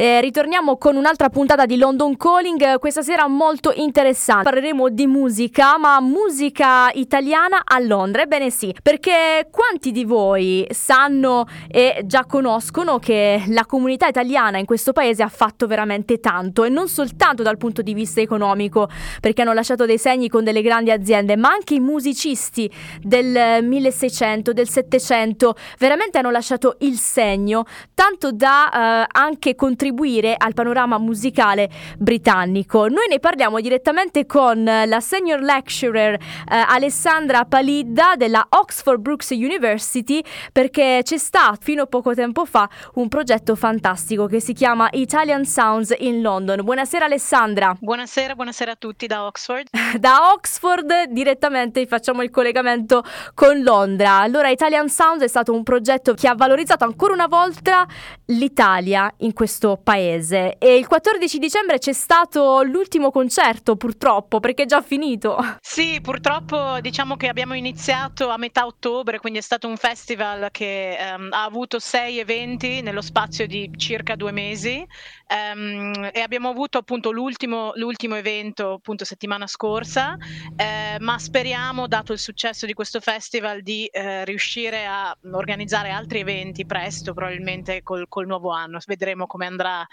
Eh, ritorniamo con un'altra puntata di London Calling, questa sera molto interessante. Parleremo di musica, ma musica italiana a Londra. Ebbene sì, perché quanti di voi sanno e già conoscono che la comunità italiana in questo paese ha fatto veramente tanto e non soltanto dal punto di vista economico, perché hanno lasciato dei segni con delle grandi aziende, ma anche i musicisti del 1600, del 700, veramente hanno lasciato il segno, tanto da eh, anche contribuire contribuire al panorama musicale britannico. Noi ne parliamo direttamente con la senior lecturer eh, Alessandra Palidda della Oxford Brooks University perché c'è stato fino a poco tempo fa un progetto fantastico che si chiama Italian Sounds in London. Buonasera Alessandra. Buonasera, buonasera a tutti da Oxford. da Oxford direttamente facciamo il collegamento con Londra. Allora Italian Sounds è stato un progetto che ha valorizzato ancora una volta l'Italia in questo paese e il 14 dicembre c'è stato l'ultimo concerto purtroppo perché è già finito. Sì, purtroppo diciamo che abbiamo iniziato a metà ottobre, quindi è stato un festival che um, ha avuto sei eventi nello spazio di circa due mesi um, e abbiamo avuto appunto l'ultimo, l'ultimo evento appunto settimana scorsa, eh, ma speriamo, dato il successo di questo festival, di eh, riuscire a organizzare altri eventi presto, probabilmente col, col nuovo anno. Vedremo come andrà sarà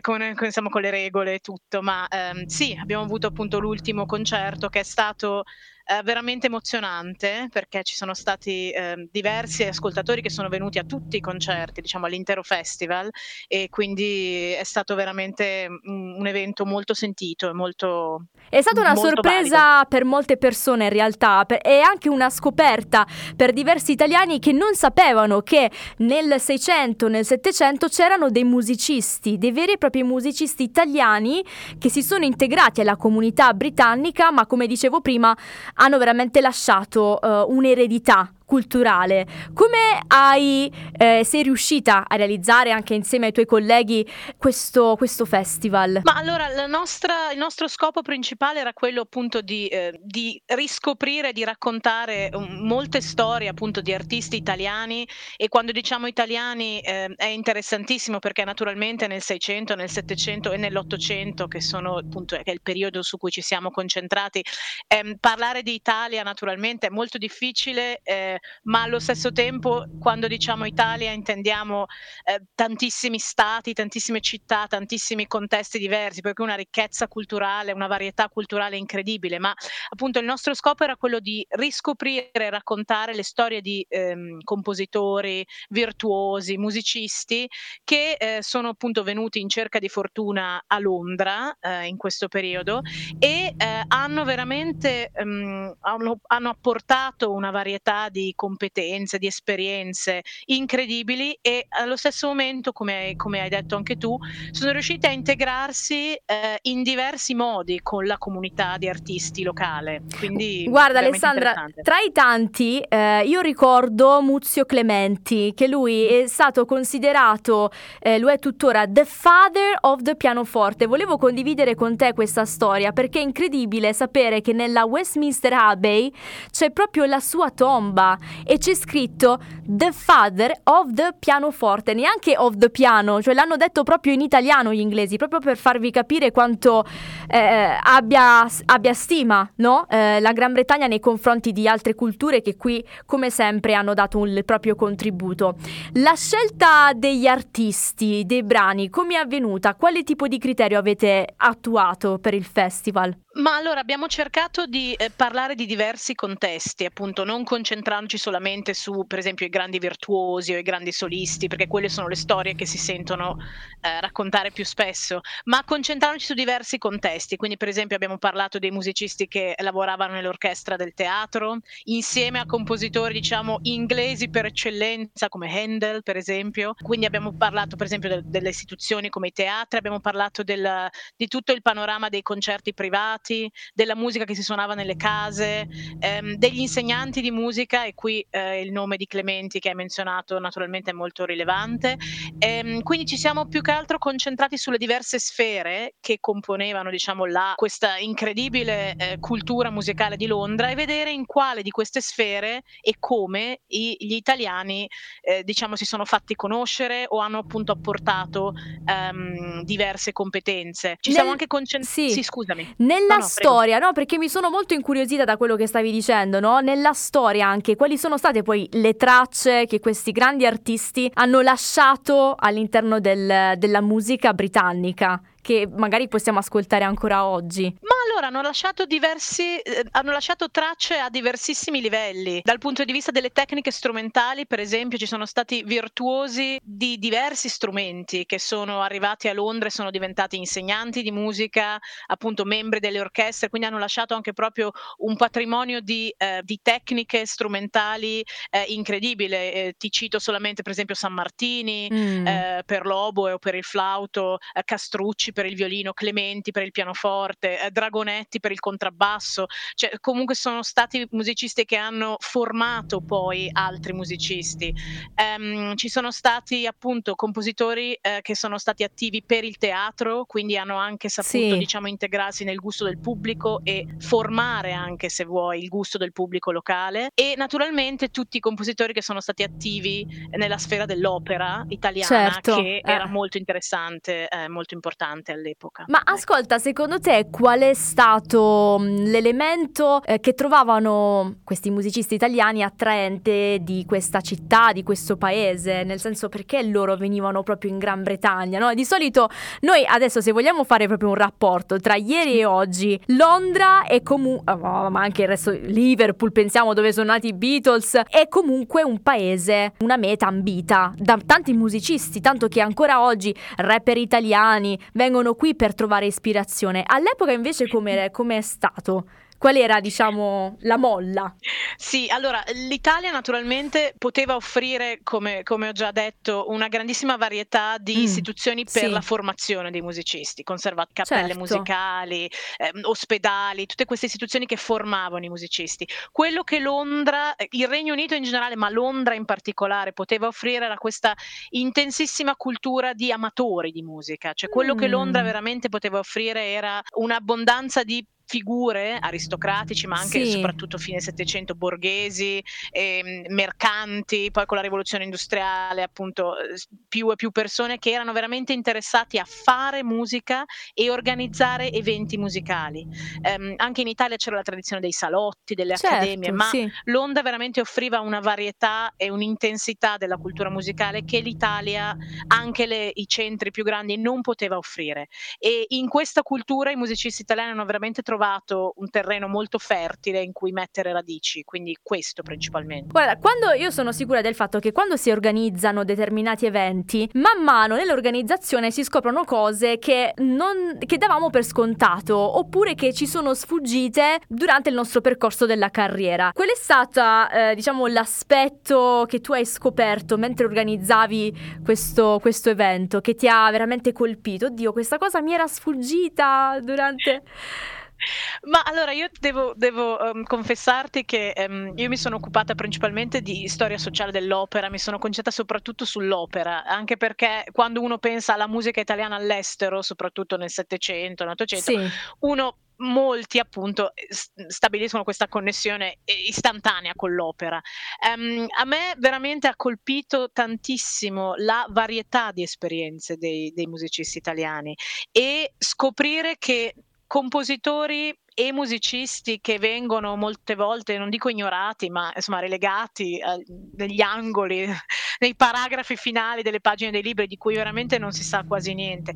come, insomma, con le regole e tutto, ma ehm, sì, abbiamo avuto appunto l'ultimo concerto che è stato eh, veramente emozionante perché ci sono stati eh, diversi ascoltatori che sono venuti a tutti i concerti, diciamo all'intero festival e quindi è stato veramente un, un evento molto sentito e molto È stata una sorpresa valido. per molte persone in realtà e anche una scoperta per diversi italiani che non sapevano che nel 600, nel 700 c'erano dei musicisti, dei veri e propri musicisti italiani che si sono integrati alla comunità britannica, ma come dicevo prima hanno veramente lasciato uh, un'eredità culturale. Come hai, eh, sei riuscita a realizzare anche insieme ai tuoi colleghi questo, questo festival? Ma allora nostra, il nostro scopo principale era quello appunto di, eh, di riscoprire, di raccontare um, molte storie appunto di artisti italiani e quando diciamo italiani eh, è interessantissimo perché naturalmente nel 600, nel 700 e nell'Ottocento che sono appunto è il periodo su cui ci siamo concentrati, ehm, parlare di Italia naturalmente è molto difficile eh, ma allo stesso tempo quando diciamo Italia intendiamo eh, tantissimi stati, tantissime città, tantissimi contesti diversi, perché una ricchezza culturale, una varietà culturale incredibile, ma appunto il nostro scopo era quello di riscoprire e raccontare le storie di ehm, compositori, virtuosi, musicisti che eh, sono appunto venuti in cerca di fortuna a Londra eh, in questo periodo e eh, hanno veramente ehm, hanno, hanno apportato una varietà di competenze, di esperienze incredibili e allo stesso momento, come, come hai detto anche tu, sono riusciti a integrarsi eh, in diversi modi con la comunità di artisti locale. Quindi, Guarda Alessandra, tra i tanti eh, io ricordo Muzio Clementi, che lui è stato considerato, eh, lo è tuttora, the father of the pianoforte. Volevo condividere con te questa storia perché è incredibile sapere che nella Westminster Abbey c'è proprio la sua tomba e c'è scritto The Father of the Pianoforte, neanche of the piano, cioè l'hanno detto proprio in italiano gli inglesi, proprio per farvi capire quanto eh, abbia, abbia, stima no? eh, la Gran Bretagna nei confronti di altre culture che qui, come sempre, hanno dato un, il proprio contributo. La scelta degli artisti, dei brani, come è avvenuta? Quale tipo di criterio avete attuato per il festival? Ma allora abbiamo cercato di eh, parlare di diversi contesti, appunto, non concentrandoci solamente su, per esempio, i grandi virtuosi o i grandi solisti, perché quelle sono le storie che si sentono eh, raccontare più spesso, ma concentrandoci su diversi contesti. Quindi, per esempio, abbiamo parlato dei musicisti che lavoravano nell'orchestra del teatro, insieme a compositori, diciamo, inglesi per eccellenza, come Handel, per esempio. Quindi abbiamo parlato, per esempio, de- delle istituzioni come i teatri, abbiamo parlato del, di tutto il panorama dei concerti privati passati, della musica che si suonava nelle case, ehm, degli insegnanti di musica, e qui eh, il nome di Clementi che hai menzionato naturalmente è molto rilevante. Ehm, quindi ci siamo più che altro concentrati sulle diverse sfere che componevano diciamo, la, questa incredibile eh, cultura musicale di Londra e vedere in quale di queste sfere e come i, gli italiani eh, diciamo, si sono fatti conoscere o hanno appunto apportato ehm, diverse competenze. Ci Nel... siamo anche concentrati. Sì. sì. scusami. Nella no, storia, no, perché mi sono molto incuriosita da quello che stavi dicendo, no? Nella storia anche, quali sono state poi le tracce che questi grandi artisti hanno lasciato all'interno del, della musica britannica? Che magari possiamo ascoltare ancora oggi? Ma allora hanno lasciato diversi, eh, hanno lasciato tracce a diversissimi livelli. Dal punto di vista delle tecniche strumentali, per esempio, ci sono stati virtuosi di diversi strumenti che sono arrivati a Londra e sono diventati insegnanti di musica, appunto membri delle orchestre, quindi hanno lasciato anche proprio un patrimonio di, eh, di tecniche strumentali eh, incredibile. Eh, ti cito solamente, per esempio, San Martini mm. Eh, per l'oboe o per il flauto, eh, Castrucci per il violino, Clementi per il pianoforte, eh, Dragonetti per il contrabbasso, cioè comunque sono stati musicisti che hanno formato poi altri musicisti. Um, ci sono stati appunto compositori eh, che sono stati attivi per il teatro, quindi hanno anche saputo sì. diciamo integrarsi nel gusto del pubblico e formare anche se vuoi il gusto del pubblico locale e naturalmente tutti i compositori che sono stati attivi nella sfera dell'opera italiana certo. che eh. era molto interessante, eh, molto importante importante all'epoca. Ma ecco. ascolta, secondo te qual è stato mm, l'elemento eh, che trovavano questi musicisti italiani attraente di questa città, di questo paese? Nel senso perché loro venivano proprio in Gran Bretagna? No? Di solito noi adesso se vogliamo fare proprio un rapporto tra ieri e oggi, Londra è comunque, oh, ma anche il resto, Liverpool, pensiamo dove sono nati i Beatles, è comunque un paese, una meta ambita da tanti musicisti, tanto che ancora oggi rapper italiani vengono vengono qui per trovare ispirazione. All'epoca invece come è stato? Qual era, diciamo, la molla? Sì, allora l'Italia naturalmente poteva offrire, come, come ho già detto, una grandissima varietà di mm, istituzioni per sì. la formazione dei musicisti, conserva- cappelle certo. musicali, eh, ospedali, tutte queste istituzioni che formavano i musicisti. Quello che Londra, il Regno Unito in generale, ma Londra in particolare, poteva offrire era questa intensissima cultura di amatori di musica, cioè quello mm. che Londra mm. veramente poteva offrire era un'abbondanza di figure aristocratici, ma anche e sì. soprattutto fine Settecento borghesi, eh, mercanti, poi con la rivoluzione industriale appunto più e più persone che erano veramente interessati a fare musica e organizzare eventi musicali. Eh, anche in Italia c'era la tradizione dei salotti, delle certo, accademie, ma sì. Londra veramente offriva una varietà e un'intensità della cultura musicale che l'Italia, anche le, i centri più grandi, non poteva offrire. E in questa cultura i musicisti italiani hanno veramente trovato trovato un terreno molto fertile in cui mettere radici, quindi questo principalmente. Guarda, quando io sono sicura del fatto che quando si organizzano determinati eventi, man mano nell'organizzazione si scoprono cose che, non, che davamo per scontato oppure che ci sono sfuggite durante il nostro percorso della carriera. Qual è stato, eh, diciamo, l'aspetto che tu hai scoperto mentre organizzavi questo, questo evento che ti ha veramente colpito? Oddio, questa cosa mi era sfuggita durante... Ma allora io devo, devo um, confessarti che um, io mi sono occupata principalmente di storia sociale dell'opera, mi sono concentrata soprattutto sull'opera, anche perché quando uno pensa alla musica italiana all'estero, soprattutto nel Settecento, nell'Ottocento, sì. uno molti appunto stabiliscono questa connessione istantanea con l'opera. Um, a me veramente ha colpito tantissimo la varietà di esperienze dei, dei musicisti italiani e scoprire che compositori e musicisti che vengono molte volte, non dico ignorati, ma insomma relegati eh, negli angoli, nei paragrafi finali delle pagine dei libri di cui veramente non si sa quasi niente,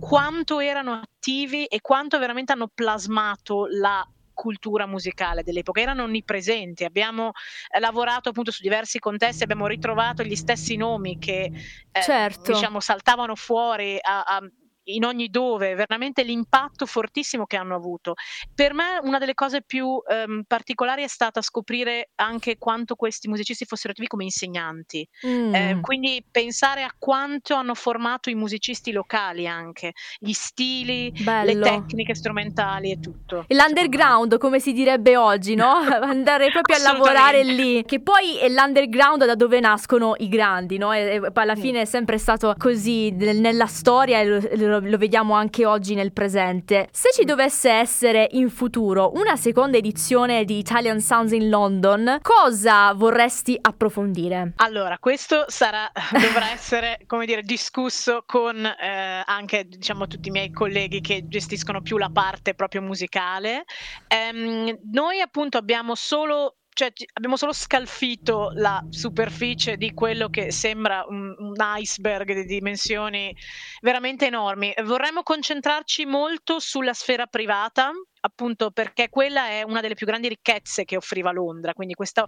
quanto erano attivi e quanto veramente hanno plasmato la cultura musicale dell'epoca, erano onnipresenti, abbiamo eh, lavorato appunto su diversi contesti, abbiamo ritrovato gli stessi nomi che eh, certo. diciamo saltavano fuori a, a in ogni dove, veramente l'impatto fortissimo che hanno avuto. Per me una delle cose più ehm, particolari è stata scoprire anche quanto questi musicisti fossero attivi come insegnanti, mm. eh, quindi pensare a quanto hanno formato i musicisti locali anche, gli stili, Bello. le tecniche strumentali e tutto. L'underground, come si direbbe oggi, no? Andare proprio a lavorare lì, che poi è l'underground da dove nascono i grandi, no? E, e alla fine è sempre stato così nella storia e lo, lo, lo vediamo anche oggi nel presente. Se ci dovesse essere in futuro una seconda edizione di Italian Sounds in London, cosa vorresti approfondire? Allora, questo sarà, dovrà essere, come dire, discusso con eh, anche, diciamo, tutti i miei colleghi che gestiscono più la parte proprio musicale. Ehm, noi appunto abbiamo solo cioè abbiamo solo scalfito la superficie di quello che sembra un, un, iceberg di dimensioni veramente enormi. Vorremmo concentrarci molto sulla sfera privata, appunto perché quella è una delle più grandi ricchezze che offriva Londra, quindi questo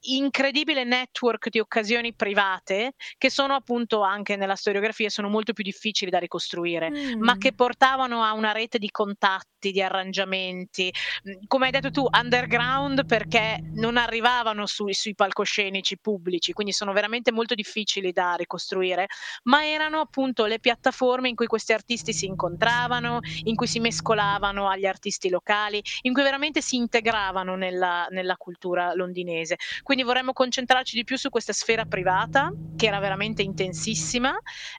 incredibile network di occasioni private che sono appunto anche nella storiografia sono molto più difficili da ricostruire, mm. ma che portavano a una rete di contatti, di arrangiamenti, mm, come hai detto tu, underground perché non arrivavano sui, sui palcoscenici pubblici, quindi sono veramente molto difficili da ricostruire, ma erano appunto le piattaforme in cui questi artisti si incontravano, in cui si mescolavano agli artisti locali locali, in cui veramente si integravano nella, nella cultura londinese. Quindi vorremmo concentrarci di più su questa sfera privata, che era veramente intensissima.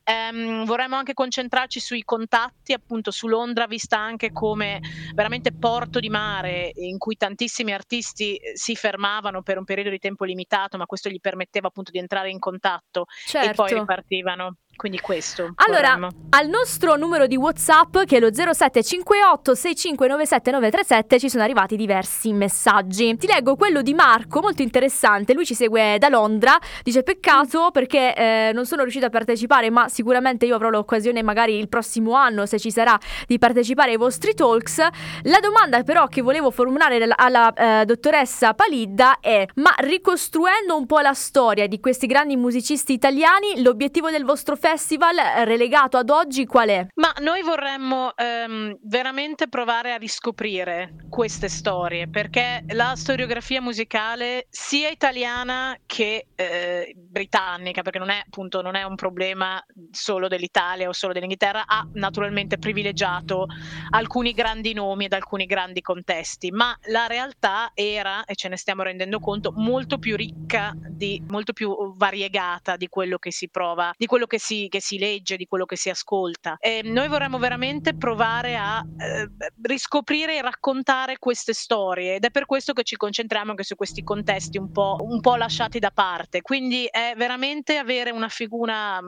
Um, vorremmo anche concentrarci sui contatti, appunto su Londra, vista anche come veramente porto di mare in cui tantissimi artisti eh, si fermavano per un periodo di tempo limitato, ma questo gli permetteva appunto di entrare in contatto certo. e poi certo. ripartivano. Quindi questo. Allora, vorremmo. al nostro numero di WhatsApp, che è lo 0758 6597 937, ci sono arrivati diversi messaggi. Ti leggo quello di Marco, molto interessante. Lui ci segue da Londra. Dice: Peccato perché eh, non sono riuscita a partecipare, ma sicuramente io avrò l'occasione, magari il prossimo anno, se ci sarà, di partecipare ai vostri talks. La domanda, però, che volevo formulare alla, alla eh, dottoressa Palidda è: ma ricostruendo un po' la storia di questi grandi musicisti italiani, l'obiettivo del vostro festival relegato ad oggi qual è? Ma noi vorremmo ehm, veramente provare a riscoprire queste storie perché la storiografia musicale sia italiana che eh, britannica, perché non è appunto non è un problema solo dell'Italia o solo dell'Inghilterra, ha naturalmente privilegiato alcuni grandi nomi ed alcuni grandi contesti, ma la realtà era, e ce ne stiamo rendendo conto, molto più ricca, di, molto più variegata di quello che si prova, di quello che si si, che si legge, di quello che si ascolta. E noi vorremmo veramente provare a eh, riscoprire e raccontare queste storie ed è per questo che ci concentriamo anche su questi contesti un po', un po lasciati da parte. Quindi è veramente avere una figura,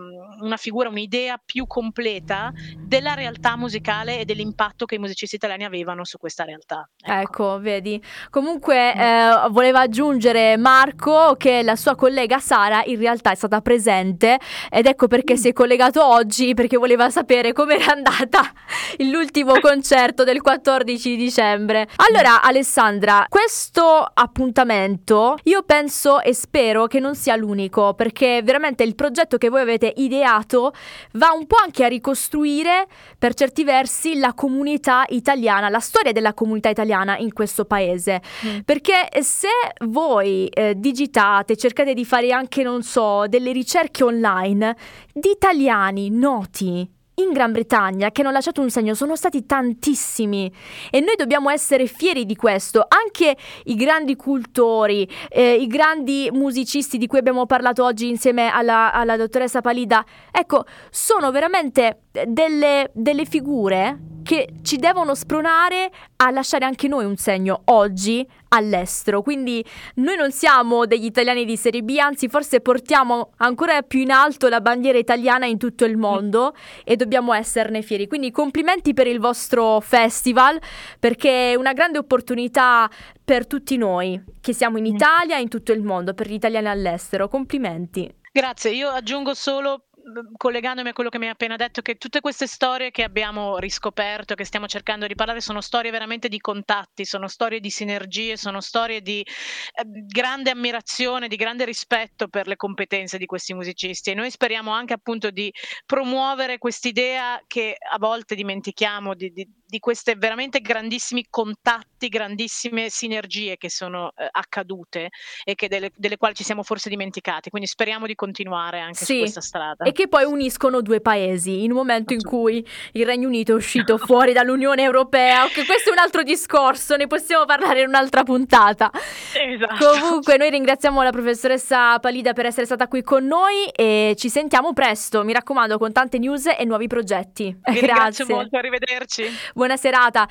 una figura, un'idea più completa della realtà musicale e dell'impatto che i musicisti italiani avevano su questa realtà. Ecco, ecco vedi. Comunque mm. eh, voleva aggiungere Marco che la sua collega Sara in realtà è stata presente ed ecco perché si è collegato oggi perché voleva sapere come era andata l'ultimo concerto del 14 dicembre. Allora, Alessandra, questo appuntamento io penso e spero che non sia l'unico perché veramente il progetto che voi avete ideato va un po' anche a ricostruire per certi versi la comunità italiana, la storia della comunità italiana in questo paese. Mm. Perché se voi eh, digitate, cercate di fare anche, non so, delle ricerche online, di italiani noti in Gran Bretagna che hanno lasciato un segno sono stati tantissimi e noi dobbiamo essere fieri di questo. Anche i grandi cultori, eh, i grandi musicisti di cui abbiamo parlato oggi insieme alla, alla dottoressa Palida, ecco, sono veramente delle, delle figure che ci devono spronare a lasciare anche noi un segno oggi all'estero. Quindi noi non siamo degli italiani di Serie B, anzi forse portiamo ancora più in alto la bandiera italiana in tutto il mondo e dobbiamo esserne fieri. Quindi complimenti per il vostro festival perché è una grande opportunità per tutti noi che siamo in Italia e in tutto il mondo, per gli italiani all'estero. Complimenti. Grazie, io aggiungo solo collegandomi a quello che mi hai appena detto, che tutte queste storie che abbiamo riscoperto, che stiamo cercando di parlare, sono storie veramente di contatti, sono storie di sinergie, sono storie di eh, grande ammirazione, di grande rispetto per le competenze di questi musicisti. E noi speriamo anche appunto di promuovere quest'idea che a volte dimentichiamo di, di, di questi veramente grandissimi contatti, grandissime sinergie che sono eh, accadute e che delle, delle, quali ci siamo forse dimenticati. Quindi speriamo di continuare anche sì, su questa strada. E che poi uniscono due paesi in un momento in cui il Regno Unito è uscito fuori dall'Unione Europea. Okay, questo è un altro discorso, ne possiamo parlare in un'altra puntata. Esatto. Comunque, noi ringraziamo la professoressa Palida per essere stata qui con noi e ci sentiamo presto. Mi raccomando, con tante news e nuovi progetti. Vi Grazie molto, arrivederci. Buona serata.